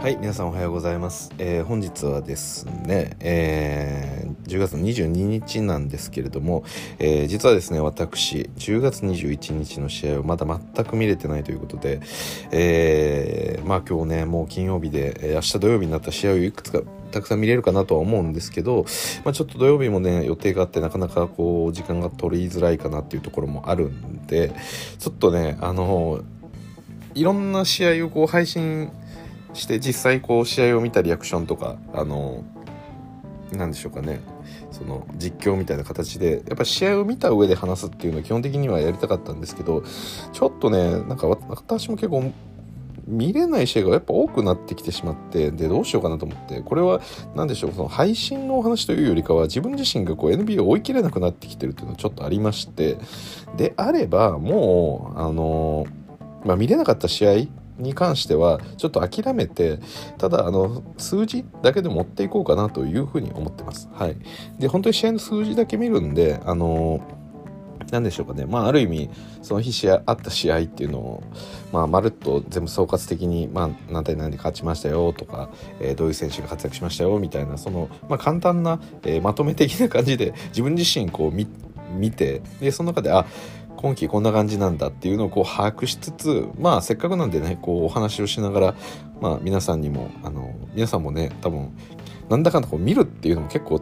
はい皆さんおはようございます、えー、本日はですね、えー、10月22日なんですけれども、えー、実はですね私10月21日の試合をまだ全く見れてないということで、えー、まあ今日ねもう金曜日で、え、明日土曜日になった試合をいくつかたくさん見れるかなとは思うんですけど、まあ、ちょっと土曜日もね予定があってなかなかこう時間が取りづらいかなっていうところもあるんでちょっとねあのいろんな試合をこう配信して実際こう試合を見たリアクションとかあの何でしょうかね。その実況みたいな形でやっぱ試合を見た上で話すっていうのは基本的にはやりたかったんですけどちょっとねなんか私も結構見れない試合がやっぱ多くなってきてしまってでどうしようかなと思ってこれは何でしょうその配信のお話というよりかは自分自身がこう NBA を追い切れなくなってきてるっていうのはちょっとありましてであればもうあのまあ、見れなかった試合に関してはちょっと諦めてただあの数字だけで持っていこうかなというふうに思ってます。はい、で本当に試合の数字だけ見るんであの何でしょうかね、まあ、ある意味その日試合あった試合っていうのを、まあ、まるっと全部総括的に、まあ、何対何で勝ちましたよとか、えー、どういう選手が活躍しましたよみたいなその、まあ、簡単な、えー、まとめ的な感じで自分自身こう見てでその中であ今季こんな感じなんだっていうのをこう把握しつつまあせっかくなんでねこうお話をしながら、まあ、皆さんにもあの皆さんもね多分なんだかんだこう見るっていうのも結構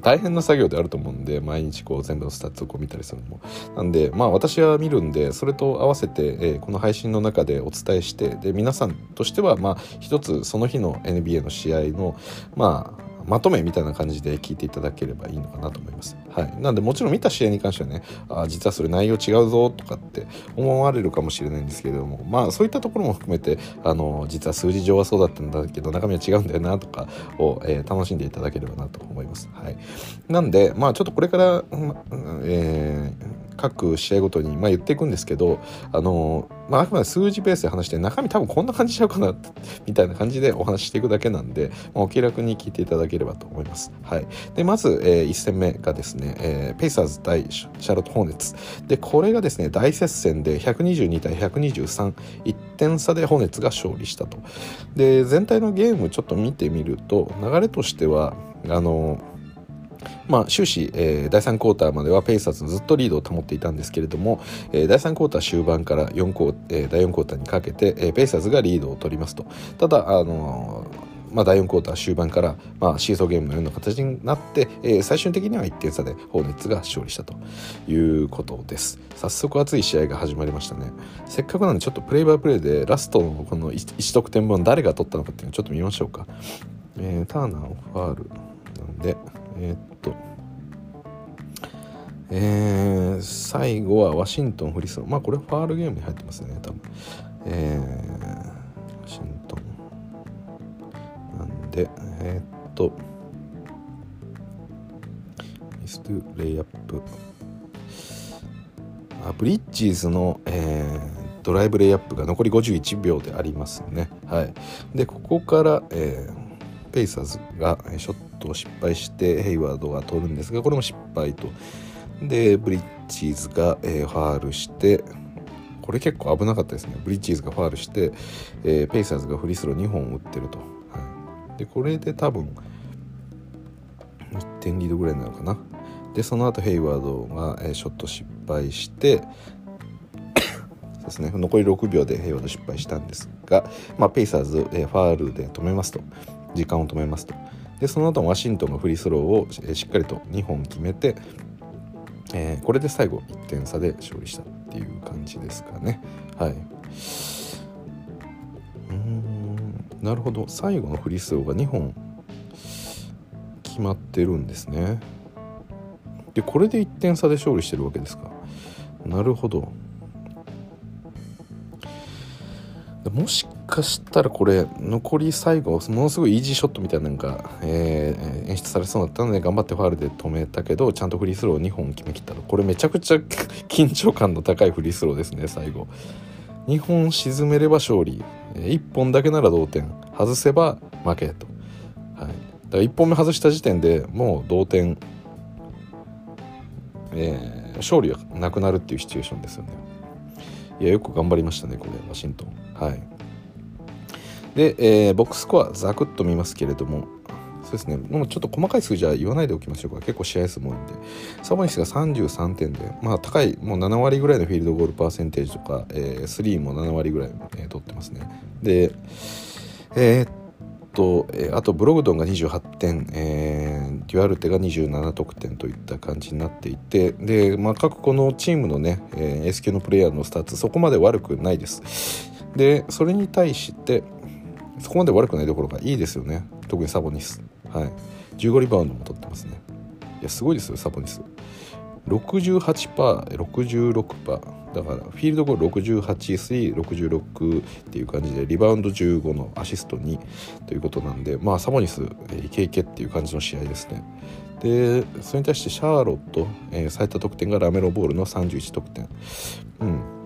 大変な作業であると思うんで毎日こう全部のスタッツをこう見たりするのも。なんでまあ私は見るんでそれと合わせて、えー、この配信の中でお伝えしてで皆さんとしてはまあ一つその日の NBA の試合のまあまとめみたいな感じで聞いていただければいいのかなと思います。はい。なんでもちろん見た試合に関してはね、あ実はそれ内容違うぞとかって思われるかもしれないんですけれども、まあそういったところも含めて、あの、実は数字上はそうだったんだけど中身は違うんだよなとかを、えー、楽しんでいただければなと思います。はい。なんで、まあちょっとこれから、えー各試合ごとに、まあ、言っていくんですけどあの、まあ、あくまで数字ベースで話して中身多分こんな感じちゃうかなみたいな感じでお話していくだけなんで、まあ、お気楽に聞いていただければと思います。はい、でまず、えー、1戦目がですね、えー、ペイサーズ対シャーロット・ホーネッツでこれがですね大接戦で122対1231点差でホーネッツが勝利したと。で全体のゲームちょっと見てみると流れとしてはあのまあ、終始、えー、第3クォーターまではペイサーズずっとリードを保っていたんですけれども、えー、第3クォーター終盤から4クォー、えー、第4クォーターにかけて、えー、ペイサーズがリードを取りますと。ただ、あのーまあ、第4クォーター終盤から、まあ、シーソーゲームのような形になって、えー、最終的には1点差でホーネッツが勝利したということです。早速熱い試合が始まりましたね。せっかくなんでちょっとプレイバープレイでラストのこの 1, 1得点分誰が取ったのかっていうのをちょっと見ましょうか、えー、ターナーをファール。でえー、っとえー、最後はワシントンフリスまあこれファールゲームに入ってますね多分。えー、ワシントン。なんでえー、っとミストレイアップ。あブリッジーズの、えー、ドライブレイアップが残り51秒でありますね。はい。でここから、えー、ペイサーズがショットを失敗してヘイワードが取るんですがこれも失敗と。でブリッジーズが、ファールしてこれ結構危なかったですね。ブリッジーズがファールして、ペイサーズがフリースロー2本打ってると、でこれで多分1点リードぐらいなのかな。でその後ヘイワードが、ショット失敗して ですね。残り6秒でヘイワード失敗したんですが、まあ、ペイサーズ、えー、ファールで止めますと。時間を止めますと。でその後ワシントンがフリースローを、しっかりと2本決めてえー、これで最後1点差で勝利したっていう感じですかね。はい。うんなるほど。最後のフリースローが2本決まってるんですね。でこれで1点差で勝利してるわけですか。なるほど。もしかしたらこれ残り最後ものすごいイージーショットみたいなのが、えー、演出されそうだったので頑張ってファールで止めたけどちゃんとフリースロー2本決めきったと。これめちゃくちゃ緊張感の高いフリースローですね最後。2本沈めれば勝利。1本だけなら同点。外せば負けと、はい、だから1本目外した時点でもう同点、えー、勝利はなくなるっていうシチュエーションですよね。いやよく頑張りましたねこれワシントン。はい。で、えー、ボックスコアざくっと見ますけれどもそうですね。もうちょっと細かい数字は言わないでおきましょうか。結構試合数も多いんで。サボニスが33点でまあ高いもう7割ぐらいのフィールドゴールパーセンテージとか、えー、3も7割ぐらい、えー、取ってますね。でえー、っと、えー、あとブログドンが28点、えー、デュアルテが27得点といった感じになっていてで、まあ、各このチームのね、えー、S 級のプレイヤーのスタッツそこまで悪くないです。でそれに対してそこまで悪くないところがいいですよね。特にサボニス。はい。15リバウンドも取ってますね。いやすごいですよサボニス。68%66% だからフィールドゴール68366っていう感じでリバウンド15のアシスト2ということなんでまあサボニスイケイケっていう感じの試合ですね。でそれに対してシャーロット、えー、最多得点がラメロボールの31得点。うん。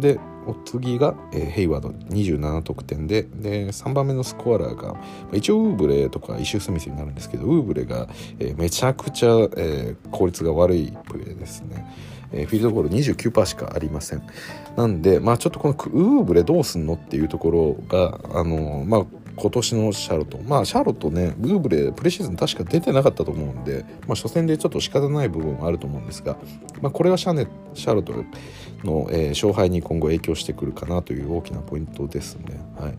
でお次が、えー、ヘイワード27得点でで3番目のスコアラーが一応ウーブレとかイシュー・スミスになるんですけどウーブレが、えー、めちゃくちゃ、えー、効率が悪いプレーですね。えー、フィールドゴール29%しかありませんなんでまあちょっとこのウーブレどうすんのっていうところがあのまあ今年のシャーロットまあシャーロットねブーブレプレシーズン確か出てなかったと思うんで、まあ、初戦でちょっと仕方ない部分はあると思うんですが、まあ、これはシャネシャーロットの、えー、勝敗に今後影響してくるかなという大きなポイントですね。はい、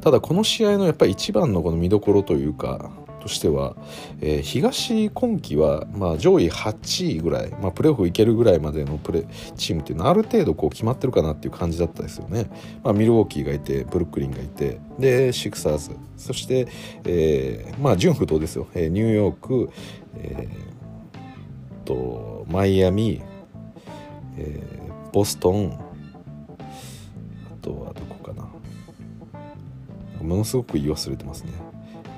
ただこの試合のやっぱり一番のこの見どころというかとしては、えー、東今季は、まあ、上位8位ぐらい、まあ、プレーオフいけるぐらいまでのプレチームっていうのはある程度こう決まってるかなっていう感じだったですよね。まあ、ミルウォーキーがいてブルックリンがいてでシクサーズそして、えー、まあ純不動ですよ、えー、ニューヨーク、えー、とマイアミ、えー、ボストンあとはどこかなものすごく言い忘れてますね。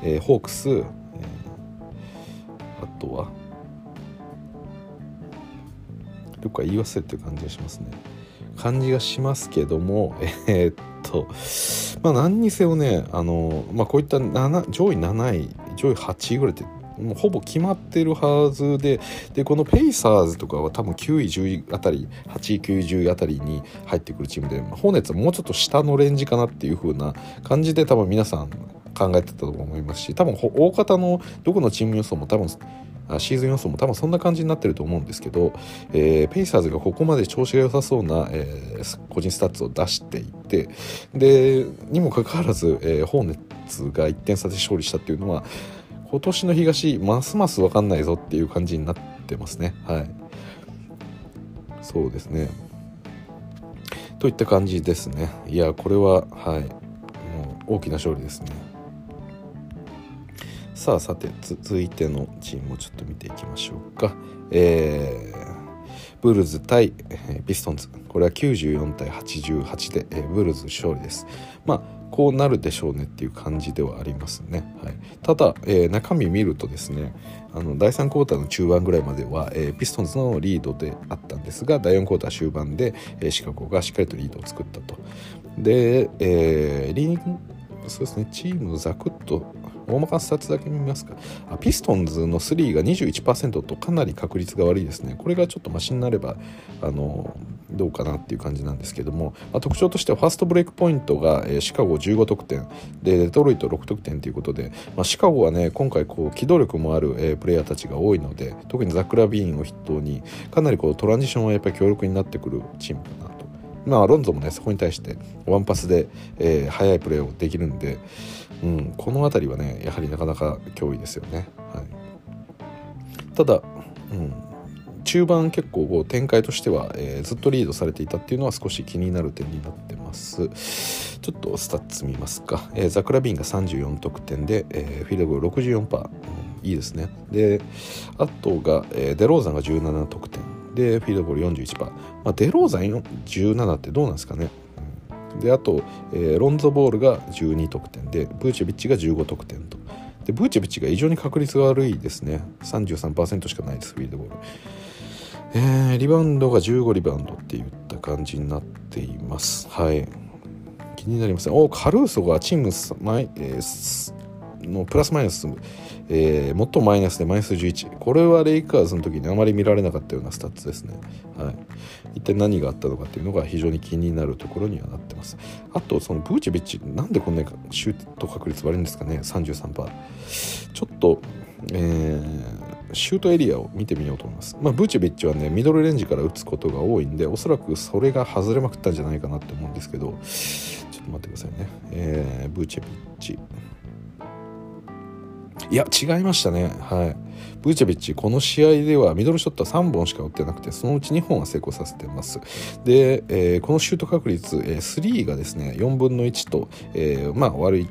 えー、ホークス、あとは？どっか言い忘れてる感じがしますね。感じがしますけども えー、っとまあ何にせよねあの、まあ、こういった7上位7位上位8位ぐらいってもうほぼ決まってるはずででこのペイサーズとかは多分9位10位あたり8位9位10位あたりに入ってくるチームでホーネッツはもうちょっと下のレンジかなっていう風な感じで多分皆さん考えてたと思いますし多分大方のどこのチーム予想も多分シーズン予想も多分そんな感じになってると思うんですけど、えー、ペイサーズがここまで調子が良さそうな、えー、個人スタッツを出していてでにもかかわらず、えー、ホーネッツが1点差で勝利したっていうのは今年の東ますます分かんないぞっていう感じになってますね。はい。そうですね。といった感じですね。いやこれははい。もう大きな勝利ですね。さあさて続いてのチームをちょっと見ていきましょうか、えー、ブルーズ対、ピストンズ。これは94対88で、えー、ブルズ勝利です。まあこうなるでしょうねっていう感じではありますね、はい、ただ、えー、中身見るとですねあの第3クォーターの中盤ぐらいまでは、えー、ピストンズのリードであったんですが第4クォーター終盤で、えー、シカゴがしっかりとリードを作ったと。で、えー、リーそうですねチームざくっと大まかなスタッツだけ見ますか。あピストンズの3が21%とかなり確率が悪いですね。これがちょっとマシになればあのどうかなっていう感じなんですけども、まあ、特徴としてはファーストブレイクポイントが、えー、シカゴ15得点。でデトロイト6得点ということで、まあ、シカゴはね今回こう機動力もある、えー、プレイヤーたちが多いので特にザク・ラビーンを筆頭にかなりこうトランジションはやっぱり強力になってくるチームかなと。まあ、ロンゾもねそこに対してワンパスで、えー、速いプレーをできるんで、うん、この辺りはねやはりなかなか脅威ですよね。はい、ただ、うん、中盤結構こう展開としては、えー、ずっとリードされていたっていうのは少し気になる点になってます。ちょっとスタッツ見ますか、えー、ザクラビンが34得点で、えー、フィールドゴール64%、うん、いいですね。であとが、えー、デローザンが17得点。でフィールドゴール41%、まあ、デローザン17ってどうなんですかね。であと、えー、ロンゾボールが12得点でブーチェビッチが15得点と。でブーチェビッチが異常に確率が悪いですね。33%しかないですフィールドゴール、えー、リバウンドが15リバウンドっていった感じになっています。はい。気になります。おカルーソがチーム前、えー、のプラスマイナス、えー、最もマイナスでマイナス11これはレイカーズの時にあまり見られなかったようなスタッツですね、はい、一体何があったのかっていうのが非常に気になるところにはなってます。あとそのブーチビッチなんでこんなシュート確率悪いんですかね？33%ちょっとえー、シュートエリアを見てみようと思います、まあ、ブーチェビッチはねミドルレンジから打つことが多いんでおそらくそれが外れまくったんじゃないかなって思うんですけど。ちょっと待ってくださいね、えー、ブーチェビッチ。いや違いましたね。はい。ブーチェビッチこの試合ではミドルショットは3本しか打ってなくてそのうち2本は成功させてます。で、えー、このシュート確率、えー、3がですね4分の1と、えー、まあ悪いっ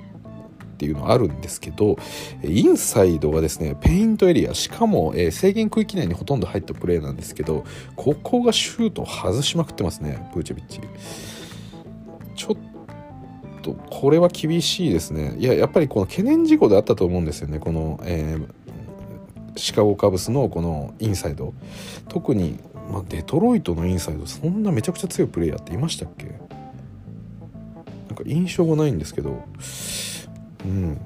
ていうのはあるんですけどインサイドがですねペイントエリアしかも、え制限区域内にほとんど入ったプレーなんですけどここがシュートを外しまくってますねブーチェビッチ。ちょっとこれは厳しいですね。いややっぱりこの懸念事項であったと思うんですよね。この、えー、シカゴカブスのこのインサイド。特に、まあ、デトロイトのインサイドそんなめちゃくちゃ強いプレーヤーっていましたっけ？なんか印象がないんですけど。うん。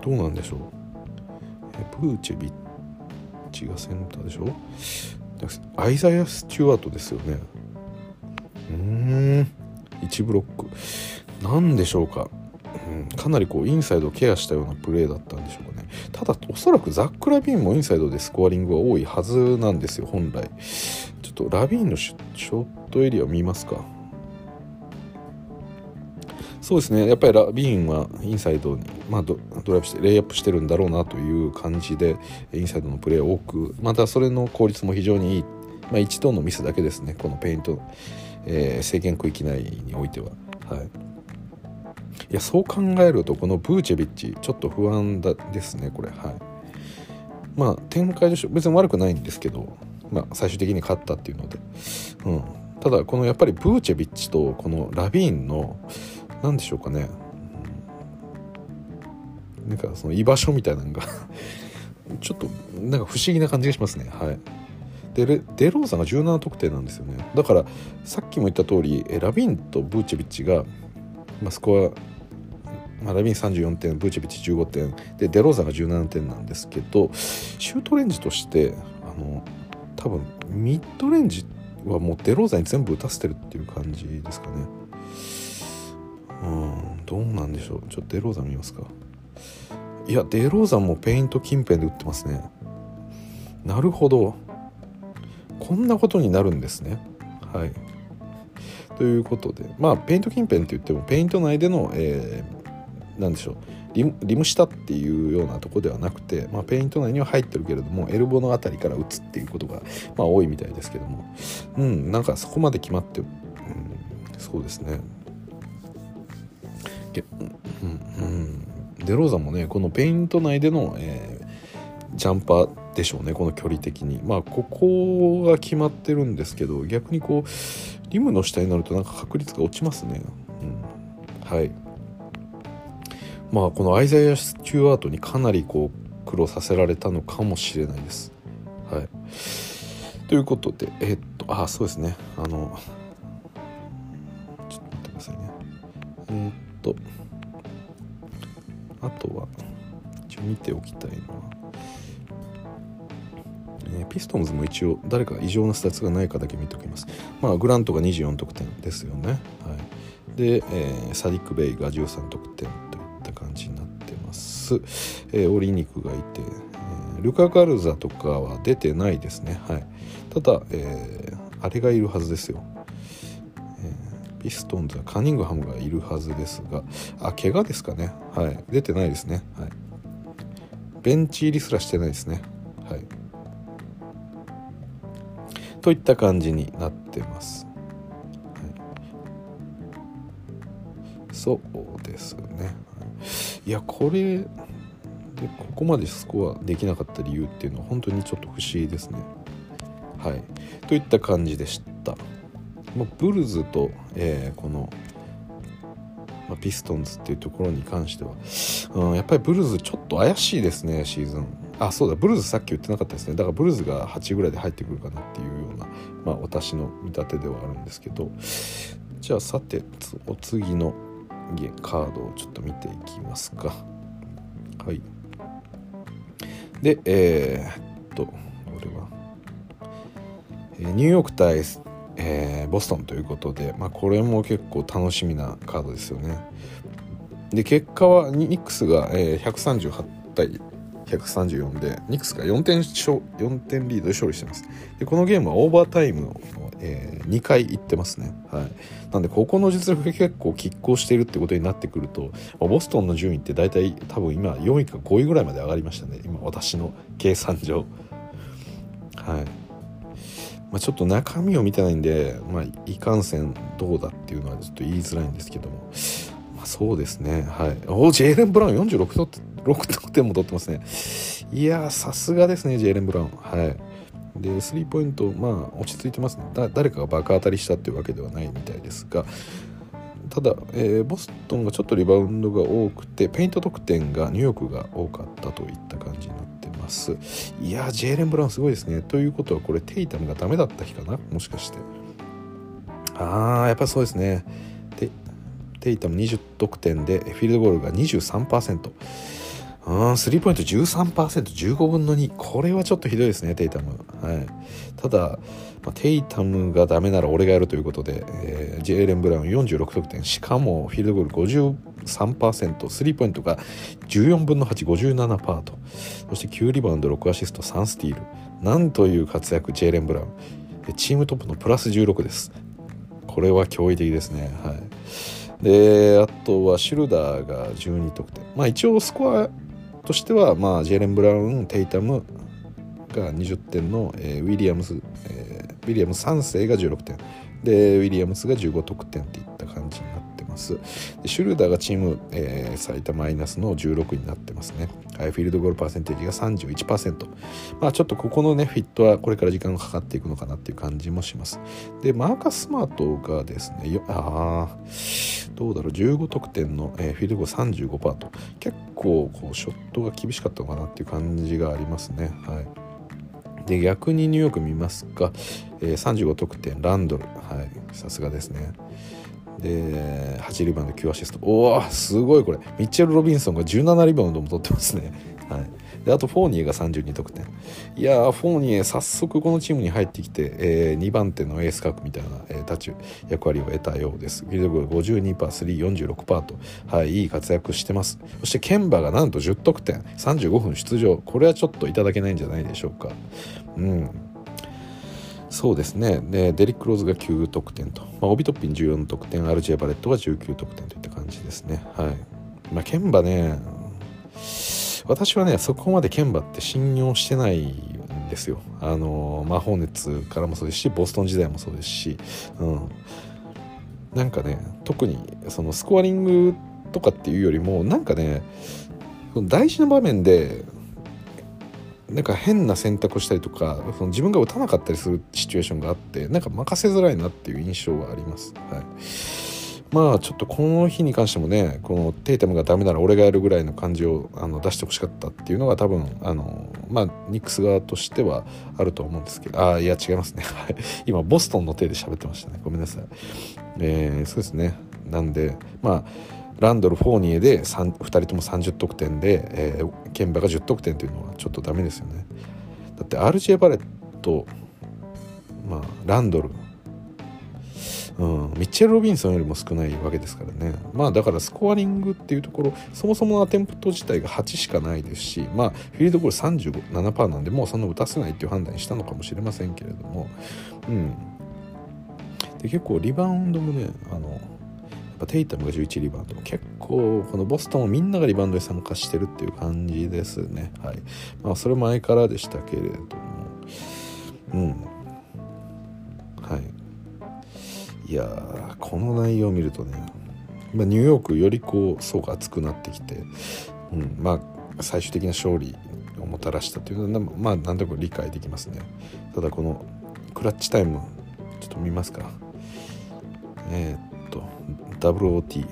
どうなんでしょう。プーチェビッチがセンターでしょ？アイザヤ・スチュワートですよね。うん。1ブロック。何でしょうか、うん、かなりこうインサイドをケアしたようなプレーだったんでしょうかね。ただおそらくザック・ラビーンもインサイドでスコアリングは多いはずなんですよ本来。ちょっとラビーンのショットエリアを見ますか。そうですね。やっぱりラビーンはインサイドに、まあド、ドライブしてレイアップしてるんだろうなという感じでインサイドのプレーを多くまたそれの効率も非常にいい、まあ、一度のミスだけですね。このペイント、えー、制限区域内においては。はい。いやそう考えるとこのブーチェビッチちょっと不安だですねこれ。はい。まあ展開として別に悪くないんですけど、まあ、最終的に勝ったっていうので、うん、ただこのやっぱりブーチェビッチとこのラビーンの何でしょうかね。なんかその居場所みたいなのが ちょっとなんか不思議な感じがしますね。はい。でデローザが17得点なんですよね。だからさっきも言った通りラビンとブーチェビッチが、まあ、スコア、まあ、ラビン34点ブーチェビッチ15点でデローザが17点なんですけどシュートレンジとしてあの多分ミッドレンジはもうデローザに全部打たせてるっていう感じですかね。うんどうなんでしょう。ちょっとデローザ見ますか。いやデローザもペイント近辺で打ってますね。なるほど。こんなことになるんですね。はい。ということでまあペイント近辺って言ってもペイント内での、えー、何でしょうリムリム下っていうようなとこではなくて、まあ、ペイント内には入ってるけれどもエルボの辺りから打つっていうことが、まあ、多いみたいですけども。うんなんかそこまで決まって、うん、そうですね。うんうん、デローザもねこのペイント内での、えー、ジャンパーでしょうねこの距離的に。まあここが決まってるんですけど逆にこうリムの下になるとなんか確率が落ちますね、うん、はい。まあこのアイザイア・スチュワートにかなりこう苦労させられたのかもしれないです。はい。ということでえ、っとあそうですね。あのちょっと待ってくださいね。え、っとあとは一応見ておきたいのは、え、ピストンズも一応誰か異常なスタッツがないかだけ見ておきます。まあグラントが24得点ですよね。はい。で、えー、サディック・ベイが13得点といった感じになってます、えー、オリニクがいて、えー、ルカ・ガルザとかは出てないですね。はい。ただ、えー、あれがいるはずですよ。ピストンズはカニングハムがいるはずですがあ怪我ですかね。はい。出てないですね。はい。ベンチ入りすらしてないですね。はい。といった感じになってます、はい、そうですね。い。やこれでここまでスコアできなかった理由っていうのは本当にちょっと不思議ですね。はい。といった感じでした。まあ、ブルズと、えー、この、まあ、ピストンズっていうところに関しては、うん、やっぱりブルズちょっと怪しいですねシーズン。あそうだ。ブルズさっき言ってなかったですね。だからブルズが8ぐらいで入ってくるかなっていう、まあ、私の見立てではあるんですけどじゃあさてお次の、カードをちょっと見ていきますか。はい。でえー、っとこれは、えニューヨーク対、えー、ボストンということで、まあ、これも結構楽しみなカードですよね。で結果はニックスが、えー、138対134でニックスが4点 ,4 点リードで勝利してます。でこのゲームはオーバータイムを、えー、2回いってますね、はい、なんでここの実力が結構拮抗しているってことになってくるとまボストンの順位って大体多分今4位か5位ぐらいまで上がりましたね。今私の計算上。はい。まあ、ちょっと中身を見てないんで、まあ、いかんせんどうだっていうのはちょっと言いづらいんですけども、まあ、そうですね。はい。おジェイレン・ブラウン46得6点も取ってますね。いやさすがですねジェイレン・ブラウン。はい。でスリーポイントまあ落ち着いてますね。誰かが爆当たりしたっていうわけではないみたいですが。ただ、えー、ボストンがちょっとリバウンドが多くてペイント得点がニューヨークが多かったといった感じになってます。いやジェイレン・ブラウンすごいですね。ということはこれテイタムがダメだった日かな？もしかして。ああやっぱそうですね。テイタム20得点でフィールドゴールが23%うん、スリーポイント 13%15 分の2これはちょっとひどいですねテイタム、はい、ただ、まあ、テイタムがダメなら俺がやるということで、えー、ジェイレン・ブラウン46得点。しかもフィールドゴール53%スリーポイントが14分の857パート。そして9リバウンド6アシスト3スティール。なんという活躍ジェイレン・ブラウン。チームトップのプラス16です。これは驚異的ですね。はい。であとはシュルダーが12得点。まあ一応スコアとしては、まあ、ジェレン・ブラウンテイタムが20点の、えー、ウィリアムス、えー、ウィリアム3世が16点。でウィリアムスが15得点っていった感じになってます。でシュルダーがチーム、えー、最多マイナスの16になってますね。はい、フィールドゴールパーセンテージが31%まあちょっとここのねフィットはこれから時間がかかっていくのかなっていう感じもします。でマーカス・スマートがですねああどうだろう15得点の、えー、フィールドゴール35%と結構こうショットが厳しかったのかなっていう感じがありますね。はい。で逆にニューヨーク見ますか、えー、35得点ランドル。はいさすがですね。で8リバウンド9アシスト。おおすごいこれ。ミッチェル・ロビンソンが17リバウンドも取ってますね。はい。であとフォーニエが32得点。いやーフォーニエ早速このチームに入ってきて、えー、2番手のエース格みたいな、えー、立ち役割を得たようです。フィールドゴール 52%346% と、はい、いい活躍してます。そしてケンバがなんと10得点。35分出場。これはちょっといただけないんじゃないでしょうか。うん。そうですね。でデリック・ローズが9得点と、まあ、オビトッピン14得点アルジェ・バレットが19得点といった感じですね。はい。まあケンバね私はねそこまでケンバって信用してないんですよ。あの魔法熱からもそうですしボストン時代もそうですし、うん、なんかね特にそのスコアリングとかっていうよりもなんかね大事な場面でなんか変な選択をしたりとかその自分が打たなかったりするシチュエーションがあってなんか任せづらいなっていう印象はあります。はい。まあちょっとこの日に関してもねこのテイタムがダメなら俺がやるぐらいの感じをあの出してほしかったっていうのが多分あのまあニックス側としてはあると思うんですけどああいや違いますね。今ボストンの手で喋ってましたね。ごめんなさい。えー、そうですね。なんでまあランドル・フォーニエで 2, 2人とも30得点で、えー、ケンバが10得点というのはちょっとダメですよね。だって RJ バレット、まあ、ランドル、うん、ミッチェル・ロビンソンよりも少ないわけですからね。まあだからスコアリングっていうところそもそものアテンプト自体が8しかないですしまあフィールドゴール37%なんでもうそんな打たせないっていう判断にしたのかもしれませんけれども。うん。で結構リバウンドもねあのぱテイタムが11リバウンド結構このボストンはみんながリバウンドに参加してるっていう感じですね。はい。まあそれ前からでしたけれども。うん。はい。いやこの内容を見るとね、まあ、ニューヨークよりこう層が厚くなってきて、うん、まあ最終的な勝利をもたらしたというのはまあ何でも理解できますね。ただこのクラッチタイムちょっと見ますか。えー、WOT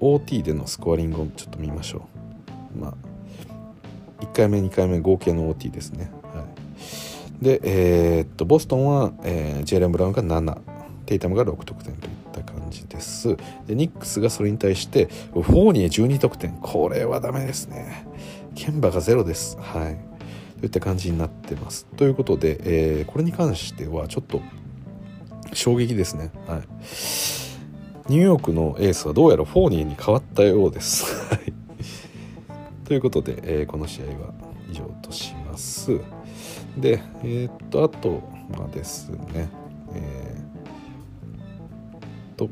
OT でのスコアリングをちょっと見ましょう。まあ1回目2回目合計の OT ですね、はい、でえー、っとボストンは、えー、ジェレン・ブラウンが7テイタムが6得点といった感じです。でニックスがそれに対してフォーニエ12得点。これはダメですね。ケンバがゼロです。はい。といった感じになってます。ということで、えー、これに関してはちょっと衝撃ですね。はい。ニューヨークのエースはどうやらフォーニエに変わったようです。ということで、えー、この試合は以上とします。でえー、っとあとはですねえー、と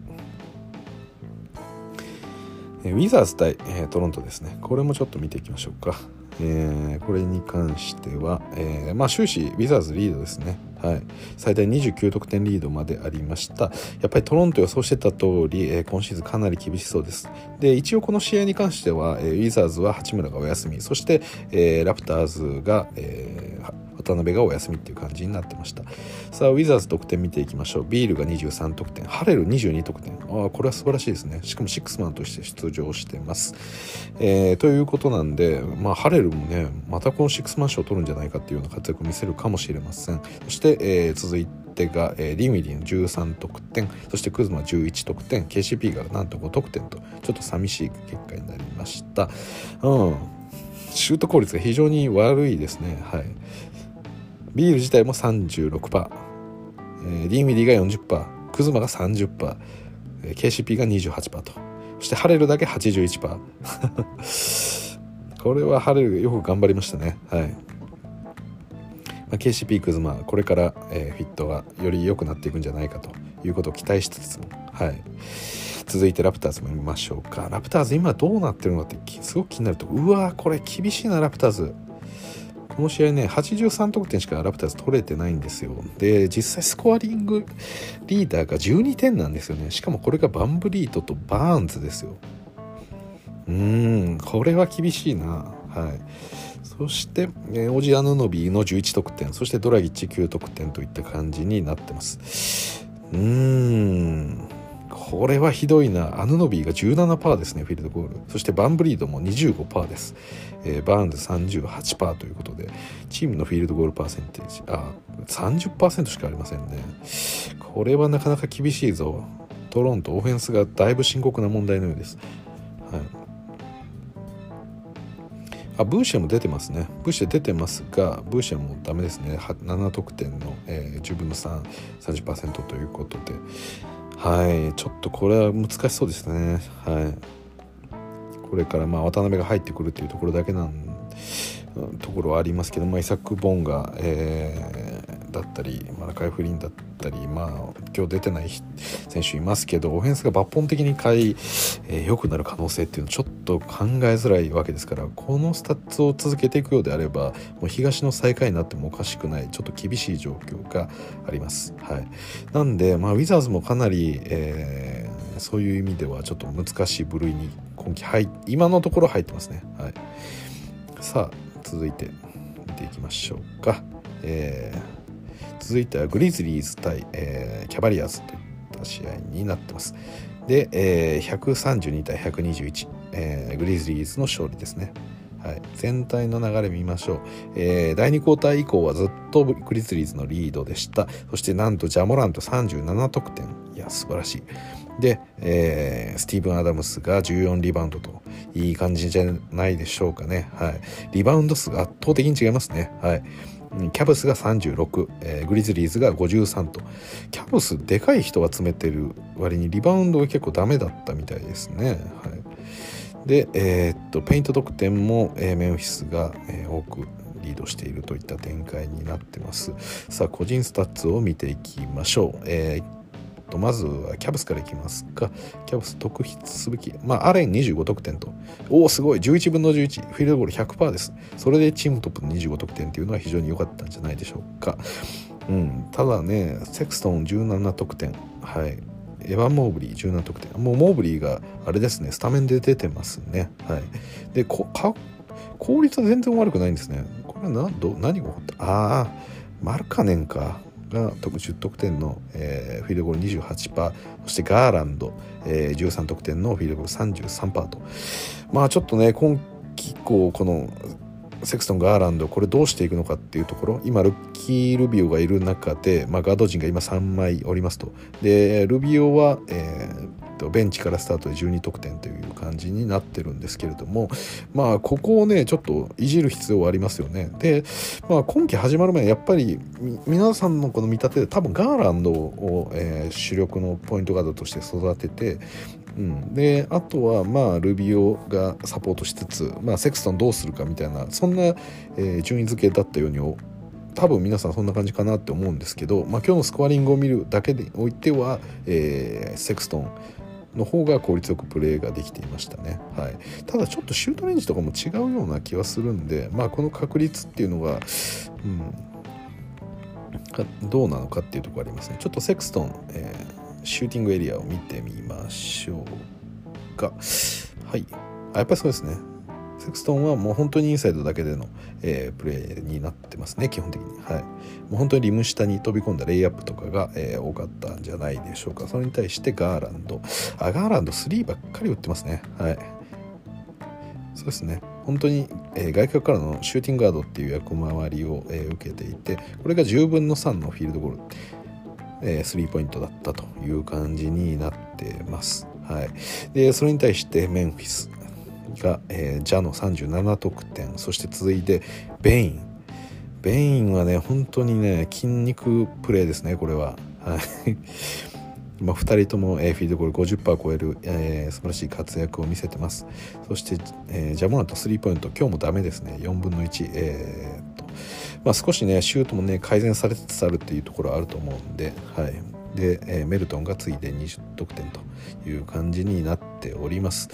ウィザーズ対、え、トロントですね。これもちょっと見ていきましょうか。えー、これに関しては、えー、まあ終始ウィザーズリードですね。はい、最大29得点リードまでありました。やっぱりトロント予想してた通り、えー、今シーズンかなり厳しそうです。で一応この試合に関しては、えー、ウィザーズは八村がお休み。そして、えー、ラプターズが、えー、渡辺がお休みっていう感じになってました。さあウィザーズ得点見ていきましょう。ビールが23得点。ハレル22得点。ああこれは素晴らしいですね。しかもシックスマンとして出場してます、えー、ということなんで、まあ、ハレルもねまたこのシックスマン賞を取るんじゃないかっていうような活躍を見せるかもしれません。そして、えー、続いてが、えー、リミリン13得点。そしてクズマ11得点。KCP がなんと5得点と。ちょっと寂しい結果になりました。うん。シュート効率が非常に悪いですね。はい。ビール自体も36%、えー、リーミリーが40%クズマが30%、えー、KCP が28%と。そしてハレルだけ81% これはハレルよく頑張りましたね。はい、まあ、KCP クズマこれから、えー、フィットがより良くなっていくんじゃないかということを期待しつつも。はい。続いてラプターズも見ましょうか。ラプターズ今どうなってるのかってすごく気になるとうわーこれ厳しいなラプターズ。この試合ね83得点しかラプターズ取れてないんですよ。で実際スコアリングリーダーが12点なんですよね。しかもこれがバンブリートとバーンズですよ。うーんこれは厳しいな。はい。そして、え、オジアヌノビーの11得点。そしてドラギッチ9得点といった感じになってます。うーん。これはひどいな。アヌノビーが17%ですねフィールドゴール。そしてバンブリードも25%です、えー、バーンズ38%ということでチームのフィールドゴールパーセンテージあ30%しかありませんね。これはなかなか厳しいぞ。トロントオフェンスがだいぶ深刻な問題のようです、はい、あブーシェも出てますね。ブーシェ出てますがブーシェもダメですね。7得点の、えー、10分の330%ということで。はいちょっとこれは難しそうですね。はい。これからまあ渡辺が入ってくるというところだけなんところはありますけど、まあ、イサック・ボンガが、えー、だったりマラカイ・フリンだったり、まあ、今日出てない選手いますけどオフェンスが抜本的に変い、えー、良くなる可能性っていうのはちょっと考えづらいわけですからこのスタッツを続けていくようであればもう東の最下位になってもおかしくないちょっと厳しい状況があります。はい、なんで、まあ、ウィザーズもかなり、えー、そういう意味ではちょっと難しい部類に今季入今のところ入ってますね。はい、さあ続いて見ていきましょうか、えー、続いてはグリズリーズ対、えー、キャバリアーズといった試合になってますで、えー、132対121、えー、グリズリーズの勝利ですねはい、全体の流れ見ましょう、えー、第2クォーター以降はずっとグリズリーズのリードでしたそしてなんとジャモラント37得点いや素晴らしいで、えー、スティーブン・アダムスが14リバウンドといい感じじゃないでしょうかね。はい。リバウンド数が圧倒的に違いますね。はい。キャブスが36、えー、グリズリーズが53と。キャブスでかい人が詰めてる割にリバウンドが結構ダメだったみたいですね。はい。で、えー、っと、ペイント得点も、えー、メンフィスが、えー、多くリードしているといった展開になってます。さあ、個人スタッツを見ていきましょう。えーとまずはキャブスからいきますか。キャブス特筆すべき、まあ、アレン25得点と。おおすごい。11分の11フィールドゴール100%です。それでチームトップの25得点っていうのは非常に良かったんじゃないでしょうか、うん、ただねセクストン17得点。はい。エヴァン・モーブリー17得点。もうモーブリーがあれですね。スタメンで出てますね。はい。でこか効率は全然悪くないんですね。これは何ど何が起こった？ああマルカネンか。が10得点の、えー、フィールドゴール28%そしてガーランド、えー、13得点のフィールドゴール33%と。まあちょっとね今季以降このセクストンガーランドこれどうしていくのかっていうところ。今ルッキー・ルビオがいる中で、まあ、ガード陣が今3枚おりますと。でルビオは、えー、とベンチからスタートで12得点という感じになってるんですけれどもまあここをねちょっといじる必要はありますよね。で、まあ、今季始まる前やっぱり皆さんのこの見立てで多分ガーランドを、えー、主力のポイントガードとして育ててうん、であとはまあルビオがサポートしつつ、まあ、セクストンどうするかみたいなそんな、えー、順位付けだったように多分皆さんそんな感じかなって思うんですけど、まあ、今日のスコアリングを見るだけでおいては、えー、セクストンの方が効率よくプレーができていましたね、はい、ただちょっとシュートレンジとかも違うような気はするんで、まあ、この確率っていうのが、うん、どうなのかっていうところありますね。ちょっとセクストン、えー、シューティングエリアを見てみましょうか。はい。あやっぱりそうですね。セクストンはもう本当にインサイドだけでの、えー、プレーになってますね基本的に。はい。もう本当にリム下に飛び込んだレイアップとかが、えー、多かったんじゃないでしょうか。それに対してガーランド。あガーランド3ばっかり打ってますね。はい。そうですね。本当に、えー、外角からのシューティングガードっていう役回りを、えー、受けていてこれが10分の3のフィールドゴール、スリーポイントだったという感じになってます。はい、でそれに対してメンフィスが、えー、ジャの37得点そして続いてベイン。ベインはね本当にね筋肉プレーですねこれは。はい。まあ、2人とも、えー、フィードゴール50%超える、えー、素晴らしい活躍を見せてます。そして、えー、ジャモナとスリーポイント今日もダメですね。4分の1、えーと。まあ、少しねシュートもね改善されつつあるっていうところあると思うんで、はい、で、えー、メルトンが次いで20得点という感じになっております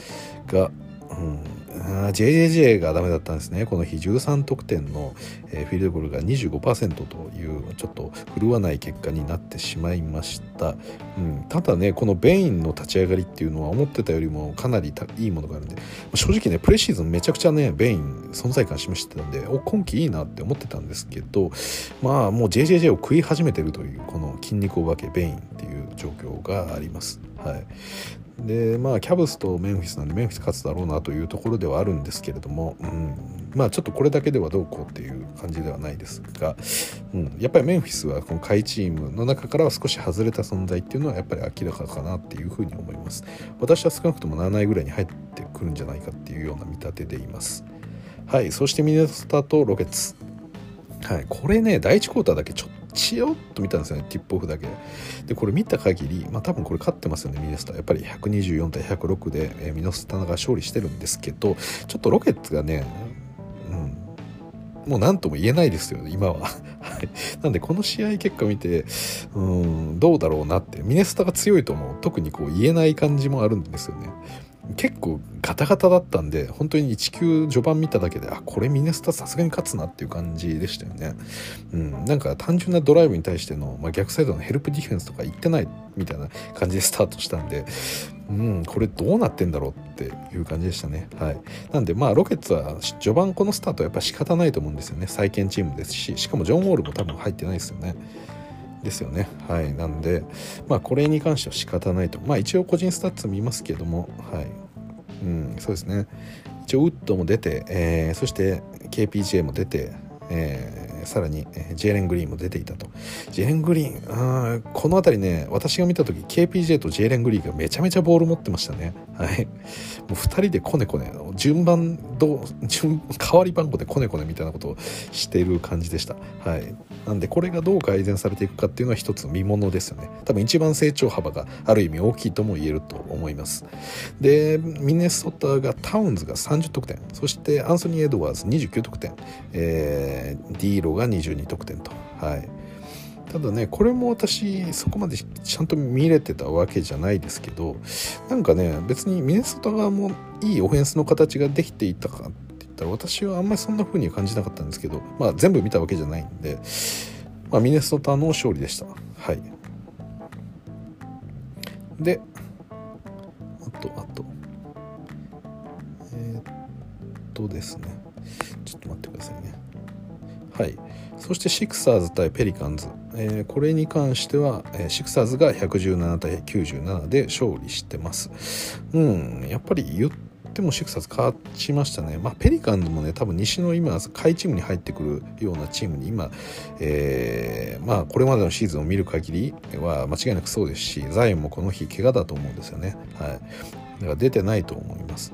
がうん、JJJ がダメだったんですね。この日13得点の、え、フィールドゴールが25%というちょっと振るわない結果になってしまいました、うん、ただねこのベインの立ち上がりっていうのは思ってたよりもかなりいいものがあるんで正直ねプレシーズンめちゃくちゃねベイン存在感示してたんでお今季いいなって思ってたんですけどまあもう JJJ を食い始めてるというこの筋肉お化けベインっていう状況があります。はい、でまあキャブスとメンフィスなんでメンフィス勝つだろうなというところではあるんですけれども、うん、まあちょっとこれだけではどうこうっていう感じではないですが、うん、やっぱりメンフィスはこの下位チームの中からは少し外れた存在っていうのはやっぱり明らかかなっていうふうに思います。私は少なくとも7位ぐらいに入ってくるんじゃないかっていうような見立てでいます。はい。そしてミネソタとロケッツ。はい。これね第1クォーターだけちょっちよっと見たんですよねティップオフだけ。でこれ見た限りまあ多分これ勝ってますよねミネスタ。やっぱり124対106で、えー、ミノスタが勝利してるんですけどちょっとロケッツがねうんもう何とも言えないですよね今は。なんでこの試合結果見てうんどうだろうなってミネスタが強いとも特にこう言えない感じもあるんですよね。結構ガタガタだったんで本当に1級序盤見ただけであこれミネスタさすがに勝つなっていう感じでしたよね、うん、なんか単純なドライブに対しての、まあ、逆サイドのヘルプディフェンスとか言ってないみたいな感じで スタートしたんでうんこれどうなってんだろうっていう感じでしたね。はい。なんでまあロケッツは序盤このスタートはやっぱ仕方ないと思うんですよね。再建チームですししかもジョン・ウォールも多分入ってないですよね。ですよね。はい。なんで、まあ、これに関しては仕方ないと。まあ、一応個人スタッツ見ますけども、はい。うん、そうですね。一応、ウッドも出て、えー、そして KPJ も出て、えーさらに、えー、ジェレン・グリーンも出ていたと。ジェレン・グリーン、あこの辺りね、私が見た時 KPJ とジェレン・グリーンがめちゃめちゃボール持ってましたね。はい。もう2人でコネコネ、順番ど順、代わり番号でコネコネみたいなことをしている感じでした。はい。なんで、これがどう改善されていくかっていうのは一つ見ものですよね。多分一番成長幅がある意味大きいとも言えると思います。で、ミネソタがタウンズが30得点、そしてアンソニー・エドワーズ29得点、えー、ディーロがが22得点と。はい。ただねこれも私そこまでちゃんと見れてたわけじゃないですけどなんかね別にミネソタ側もいいオフェンスの形ができていたかって言ったら私はあんまりそんな風に感じなかったんですけどまあ全部見たわけじゃないんで、まあ、ミネソタの勝利でした。はい。であとあと。えー、っとですね。ちょっと待ってくださいね。はい。そしてシクサーズ対ペリカンズ、えー、これに関しては、えー、シクサーズが117対97で勝利してます。うんやっぱり言ってもシクサーズ勝ちましたね、まあ、ペリカンズもね多分西の今下位チームに入ってくるようなチームに今、えー、まあ、これまでのシーズンを見る限りは間違いなくそうですしザインもこの日怪我だと思うんですよね、はい、だから出てないと思います。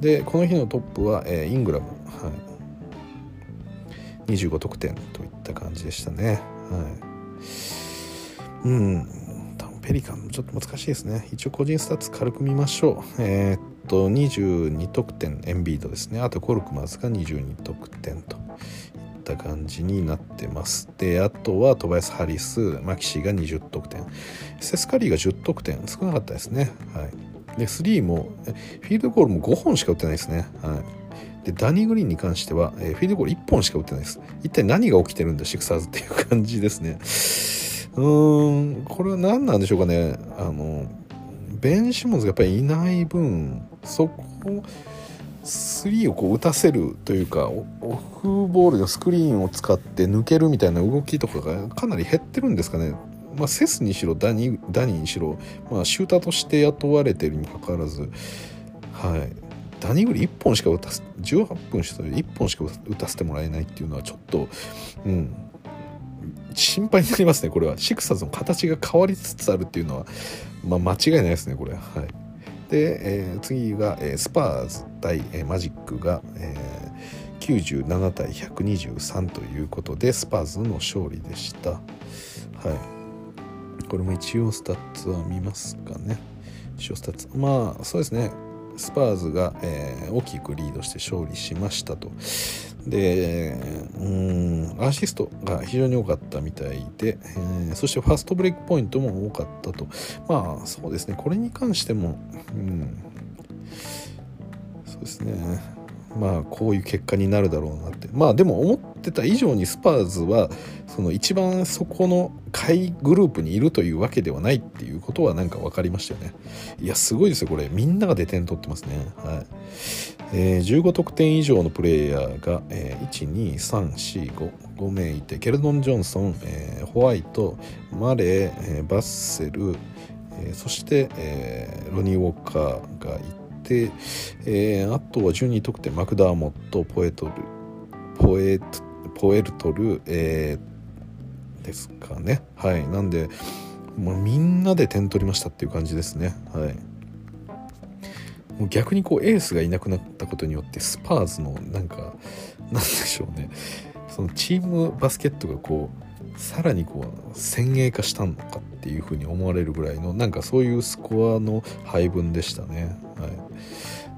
でこの日のトップは、えー、イングラム、はい、25得点といった感じでしたね、はい、うん。ペリカンズちょっと難しいですね。一応個人スタッツ軽く見ましょう。えー、っと22得点エンビードですね。あとコルクマーズが22得点といった感じになってます。であとはトバイアス・ハリスマキシーが20得点。セスカリーが10得点。少なかったですね。はい。で3もフィールドゴールも5本しか打ってないですね。はい。でダニー・グリーンに関しては、えー、フィールドゴール1本しか打ってないです一体何が起きてるんだシクサーズっていう感じですね。うーんこれは何なんでしょうかね。あのベン・シモンズがやっぱりいない分そこ3をこう打たせるというかオフボールのスクリーンを使って抜けるみたいな動きとかがかなり減ってるんですかね。まあ、セスにしろダニダニにしろ、まあ、シューターとして雇われてるにもかかわらず、はい、ダニグリ1本しか打たせ18分して1本しか打たせてもらえないっていうのはちょっと、うん、心配になりますねこれは。シクサーズの形が変わりつつあるっていうのは、まあ、間違いないですねこれは。い。で、えー、次が、えー、スパーズ対、えー、マジックが、えー、97対123ということでスパーズの勝利でした。はい。これも一応スタッツは見ますかね。一応スタッツ。まあそうですね。スパーズが、えー、大きくリードして勝利しましたと。でうんアシストが非常に多かったみたいで、えー、そしてファストブレイクポイントも多かったと。まあそうですね。これに関しても、うん、そうですね。まあこういう結果になるだろうなって。まあでも思ってた以上にスパーズはその一番そこの下位グループにいるというわけではないっていうことはなんか分かりましたよね。いやすごいですよこれ。みんなが出点取ってますね。はい。えー、15得点以上のプレイヤーが、えー、12345名いて。ケルドン・ジョンソン、えー、ホワイト。マレー、えー、バッセル、えー、そして、えー、ロニー・ウォーカーがいて、えー、あとは12得点マクダーモットポエトルポエポエルトル、えー、ですかね。はい。なんで、まあ、みんなで点取りましたっていう感じですね。はい。もう逆にこうエースがいなくなったことによってスパーズのなんかなんでしょうね。そのチームバスケットがこうさらにこう先鋭化したのかっていうふうに思われるぐらいのなんかそういうスコアの配分でしたね。はい、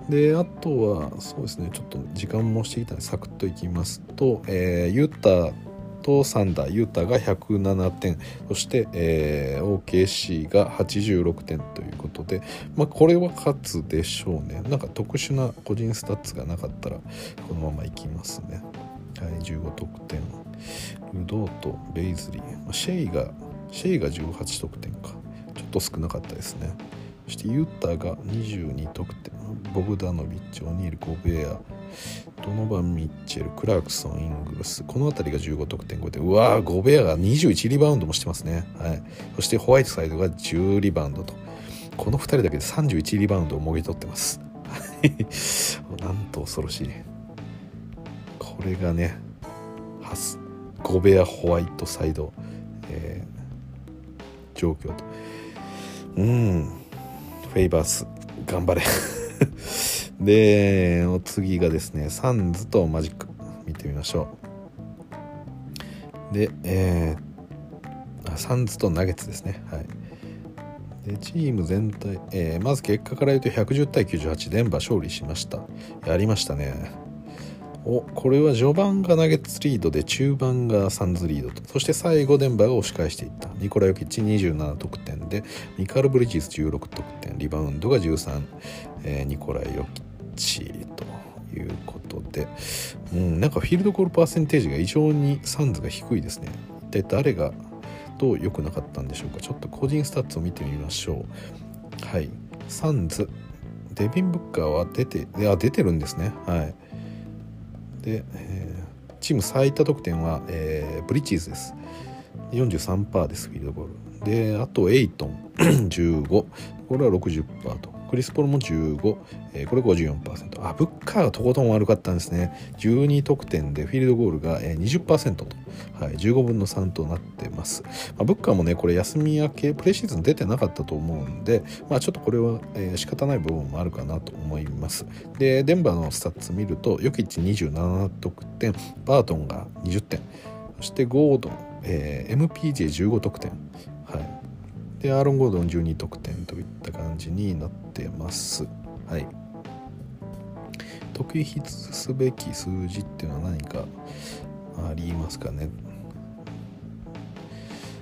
であとはそうですねちょっと時間もしてきたのでサクッといきますと、えー、ユタとサンダーユータが107点そして、えー、OKC が86点ということで、まあ、これは勝つでしょうね。なんか特殊な個人スタッツがなかったらこのままいきますね、はい、15得点。ルドーとベイズリー、ま、シェイがシェイが18得点か。ちょっと少なかったですね。そしてユータが22得点。ボグダノビッチオニールゴベア。ドノバン・ミッチェルクラークソンイングルス。この辺りが15得点5でうわーゴベアが21リバウンドもしてますね、はい、そしてホワイトサイドが10リバウンドと。この2人だけで31リバウンドをもぎ取ってます。なんと恐ろしい。これがねゴベアホワイトサイド、えー、状況と。うん。フェイバース頑張れ。でお次がですねサンズとマジック見てみましょう。でえー、サンズとナゲッツですね。はい。でチーム全体、えー、まず結果から言うと110対98デンバー勝利しました。やりましたね。おこれは序盤がナゲッツリードで中盤がサンズリードと。そして最後デンバーが押し返していった。ニコラ・ヨキッチ27得点でミカル・ブリッジス16得点リバウンドが13、えー、ニコラ・ヨキッチということで、うん、なんかフィールドゴールパーセンテージが異常にサンズが低いですね。一体誰がどう良くなかったんでしょうか。ちょっと個人スタッツを見てみましょう。はい。サンズ。デビン・ブッカーは出ていや出てるんですね。はい。で、えー、チーム最多得点は、えー、ブリッジーズです。43%ですフィールドボール。であとエイトン 15これは60%と。クリス・ポルも15、えー、これ54%あブッカーがとことん悪かったんですね。12得点でフィールドゴールが20%と、はい、15分の3となってます、まあ、ブッカーもねこれ休み明けプレシーズン出てなかったと思うんで、まあ、ちょっとこれは、えー、仕方ない部分もあるかなと思います。でデンバーのスタッツ見るとヨキッチ27得点バートンが20点。そしてゴードン、えー、MPJ15 得点。でアーロン・ゴードン12得点といった感じになってます。はい。特筆すべき数字っていうのは何かありますかね？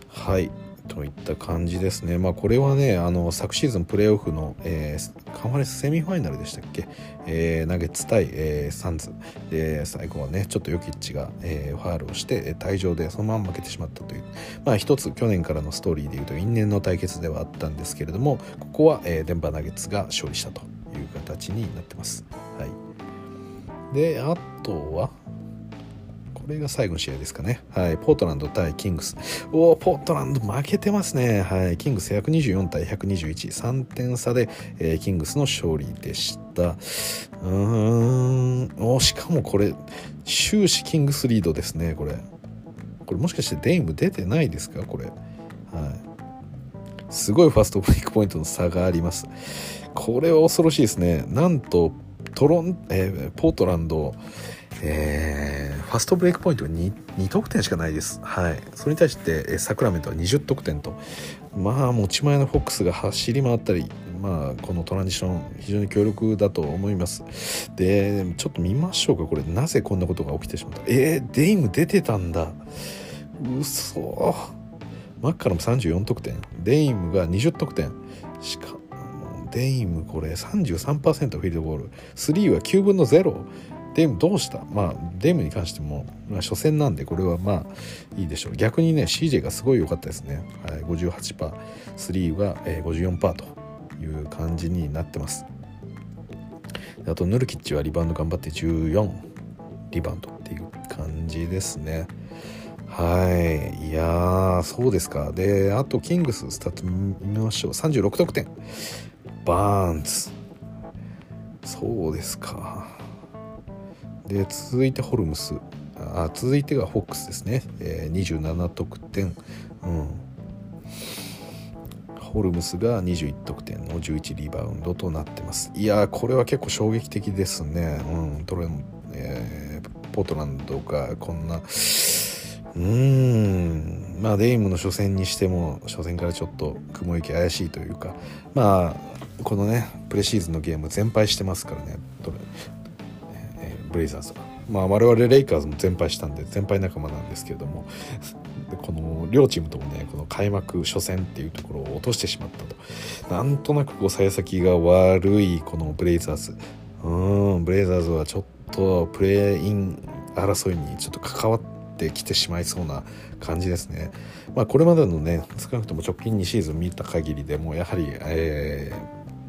はい。といった感じですね。まあこれはね、あの昨シーズンプレーオフの、えー、カンファレンスセミファイナルでしたっけ、えー、ナゲッツ対、えー、サンズで最後はね、ちょっとヨキッチが、えー、ファールをして退場でそのまま負けてしまったという、まあ一つ去年からのストーリーでいうと因縁の対決ではあったんですけれども、ここは、えー、デンバーナゲッツが勝利したという形になってます。はい。で、あとは、これが最後の試合ですかね。はい。ポートランド対キングス。おお、ポートランド負けてますね。はい。キングス124対121。3点差で、えー、キングスの勝利でした。うーん。おしかもこれ、終始キングスリードですね、これ。これもしかしてデイム出てないですか？これ。はい。すごいファストブレイクポイントの差があります。これは恐ろしいですね。なんと、トロン、えー、ポートランド、えー、ファストブレイクポイントが 2, 2得点しかないです。はい。それに対して、えサクラメントは20得点と、まあ、持ち前のフォックスが走り回ったり、まあ、このトランジション、非常に強力だと思います。で、ちょっと見ましょうか。これ、なぜこんなことが起きてしまった？えー、デイム出てたんだ。嘘。マッカラム34得点。デイムが20得点。しかも、デイムこれ33%フィールドゴール。3は9分の0。デームどうした？まあデームに関しても、まあ、初戦なんでこれはまあいいでしょう。逆にね CJ がすごい良かったですね、はい、58%スリーが、えー、54%という感じになってます。あとヌルキッチはリバウンド頑張って14リバウンドっていう感じですね。はいいやそうですか。であとキングススタッツ見ましょう。36得点。バーンズ。そうですか。で続いてホルムス。あ続いてがフォックスですね、えー、27得点、うん、ホルムスが21得点の11リバウンドとなってます。いやこれは結構衝撃的ですね、うん、トレえー、ポートランドがこんなうーん。まあデイムの初戦にしても初戦からちょっと雲行き怪しいというか。まあこのねプレシーズンのゲーム全敗してますからね。ブレイザーズは。まあ、我々レイカーズも全敗したんで全敗仲間なんですけれどもこの両チームともねこの開幕初戦っていうところを落としてしまったとなんとなくこう幸先が悪いこのブレイザーズうんブレイザーズはちょっとプレーイン争いにちょっと関わってきてしまいそうな感じですね。まあ、これまでのね少なくとも直近2シーズン見た限りでもやはり、え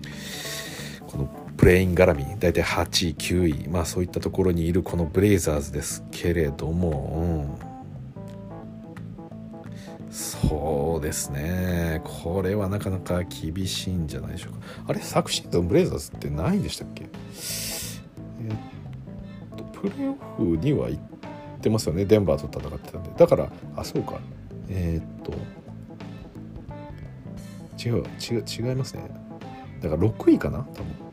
ー、このプレイン絡み大体8位9位まあそういったところにいるこのブレイザーズですけれども、うん、そうですね。これはなかなか厳しいんじゃないでしょうか。あれ昨シーズンブレイザーズって何位でしたっけ？えっとプレーオフには行ってますよね。デンバーと戦ってたんで。だからあそうか。えー、っと違う違う違いますね。だから6位かな？多分。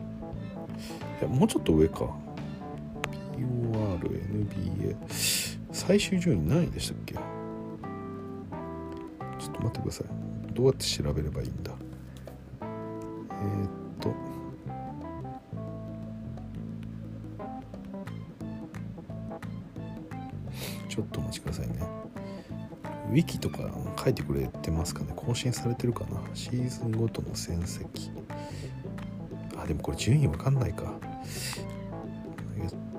やもうちょっと上か。PORNBA 最終順位何位でしたっけ？ちょっと待ってください。どうやって調べればいいんだ？えー、っと。ちょっとお待ちくださいね。ウィキとか書いてくれてますかね？更新されてるかな？シーズンごとの戦績。あでもこれ順位わかんないか。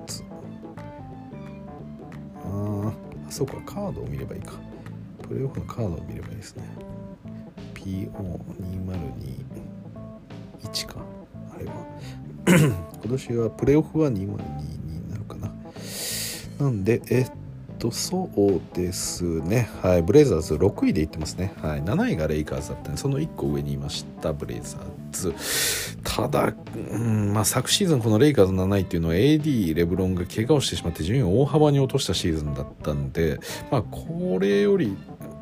つ。ああそうかカードを見ればいいか。プレイオフのカードを見ればいいですね。PO2021 か。あれは。今年はプレイオフは2022になるかな。なんでえっとそうですね。はいブレイザーズ6位でいってますね。はい7位がレイカーズだったんでその1個上にいましたブレイザーズ。ただ、うんまあ、昨シーズンこのレイカーズ7位っていうのは AD レブロンが怪我をしてしまって順位を大幅に落としたシーズンだったんで、まあ、これより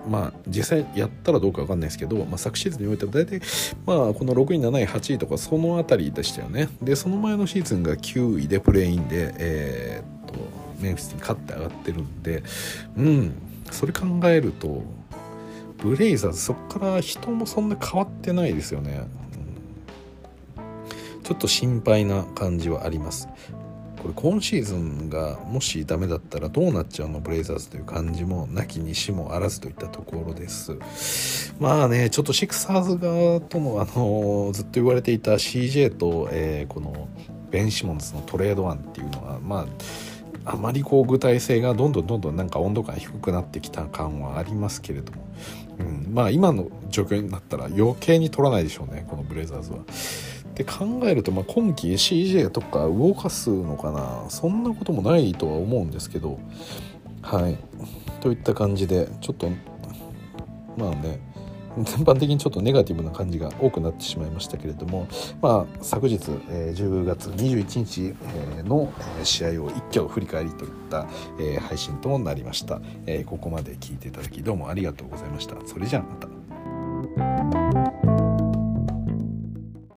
まあ、実際やったらどうか分かんないですけど、まあ、昨シーズンにおいては大体、まあ、この6位7位8位とかその辺りでしたよね。でその前のシーズンが9位でプレーインで、えー、っとメンフィスに勝って上がってるんでうんそれ考えるとブレイザーズそこから人もそんな変わってないですよね、ちょっと心配な感じはあります。これ今シーズンがもしダメだったらどうなっちゃうのブレイザーズという感じもなきにしもあらずといったところです。まあねちょっとシクサーズ側とのあのずっと言われていた CJ と、えー、このベン・シモンズのトレード案っていうのはまああまりこう具体性がどんどんどんどんなんか温度感低くなってきた感はありますけれども、うん、まあ今の状況になったら余計に取らないでしょうねこのブレイザーズは。って考えると、まあ、今季 CJ とか動かすのかな。そんなこともないとは思うんですけど。はい。といった感じでちょっとまあね全般的にちょっとネガティブな感じが多くなってしまいましたけれども、まあ、昨日、えー、10月21日、えー、の試合を一挙振り返りといった、えー、配信となりました、えー、ここまで聞いていただきどうもありがとうございました。それじゃあまた。